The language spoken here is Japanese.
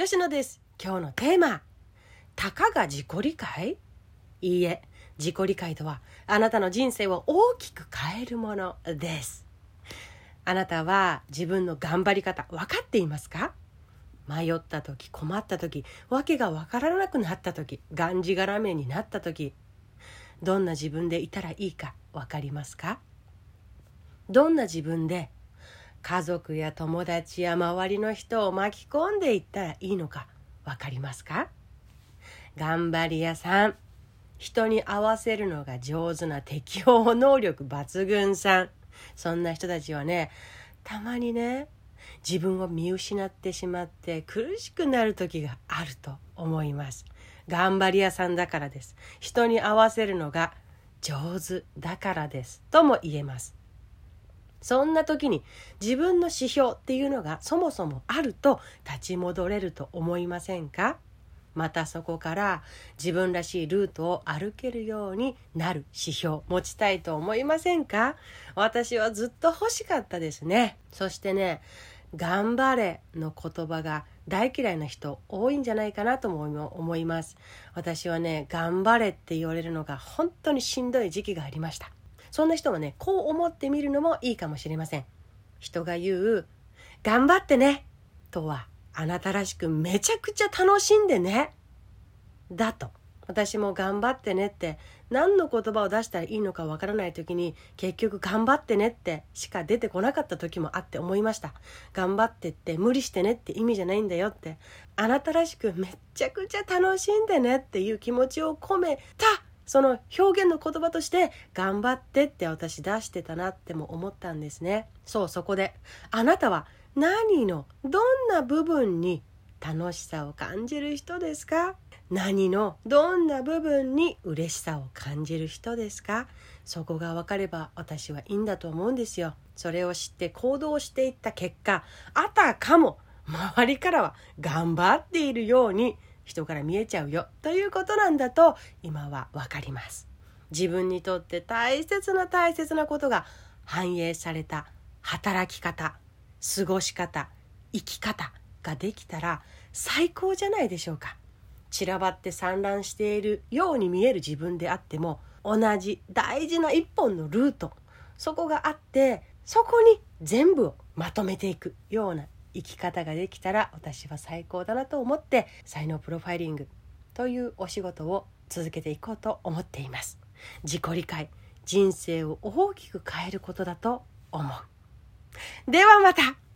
吉野です。今日のテーマ。たかが自己理解？いいえ自己理解とはあなたの人生を大きく変えるものです。あなたは自分の頑張り方分かっていますか？迷った時困った時訳が分からなくなった時がんじがらめになった時どんな自分でいたらいいか分かりますか？どんな自分で家族や友達や周りの人を巻き込んでいったらいいのか分かりますか？頑張り屋さん。人に合わせるのが上手な適応能力抜群さん。そんな人たちはねたまにね自分を見失ってしまって苦しくなる時があると思います。頑張り屋さんだからです。人に合わせるのが上手だからです。とも言えます。そんな時に自分の指標っていうのがそもそもあると立ち戻れると思いませんか？またそこから自分らしいルートを歩けるようになる指標持ちたいと思いませんか？私はずっと欲しかったですね。そしてね頑張れの言葉が大嫌いな人多いんじゃないかなとも思います。私はね頑張れって言われるのが本当にしんどい時期がありました。そんな人はねこう思ってみるのもいいかもしれません。人が言う「頑張ってね」とはあなたらしくめちゃくちゃ楽しんでねだと。私も頑張ってねって何の言葉を出したらいいのかわからない時に結局頑張ってねってしか出てこなかった時もあって思いました。頑張ってって無理してねって意味じゃないんだよって。あなたらしくめっちゃくちゃ楽しんでねっていう気持ちを込めたその表現の言葉として頑張ってって私出してたなっても思ったんですね。そうそこであなたは何のどんな部分に楽しさを感じる人ですか？何のどんな部分に嬉しさを感じる人ですか？そこが分かれば私はいいんだと思うんですよ。それを知って行動していった結果あたかも周りからは頑張っているように人から見えちゃうよということなんだと今は分かります。自分にとって大切な大切なことが反映された働き方過ごし方生き方ができたら最高じゃないでしょうか。散らばって散乱しているように見える自分であっても同じ大事な一本のルートそこがあってそこに全部をまとめていくような生き方ができたら私は最高だなと思って才能プロファイリングというお仕事を続けていこうと思っています。自己理解人生を大きく変えることだと思う。ではまた。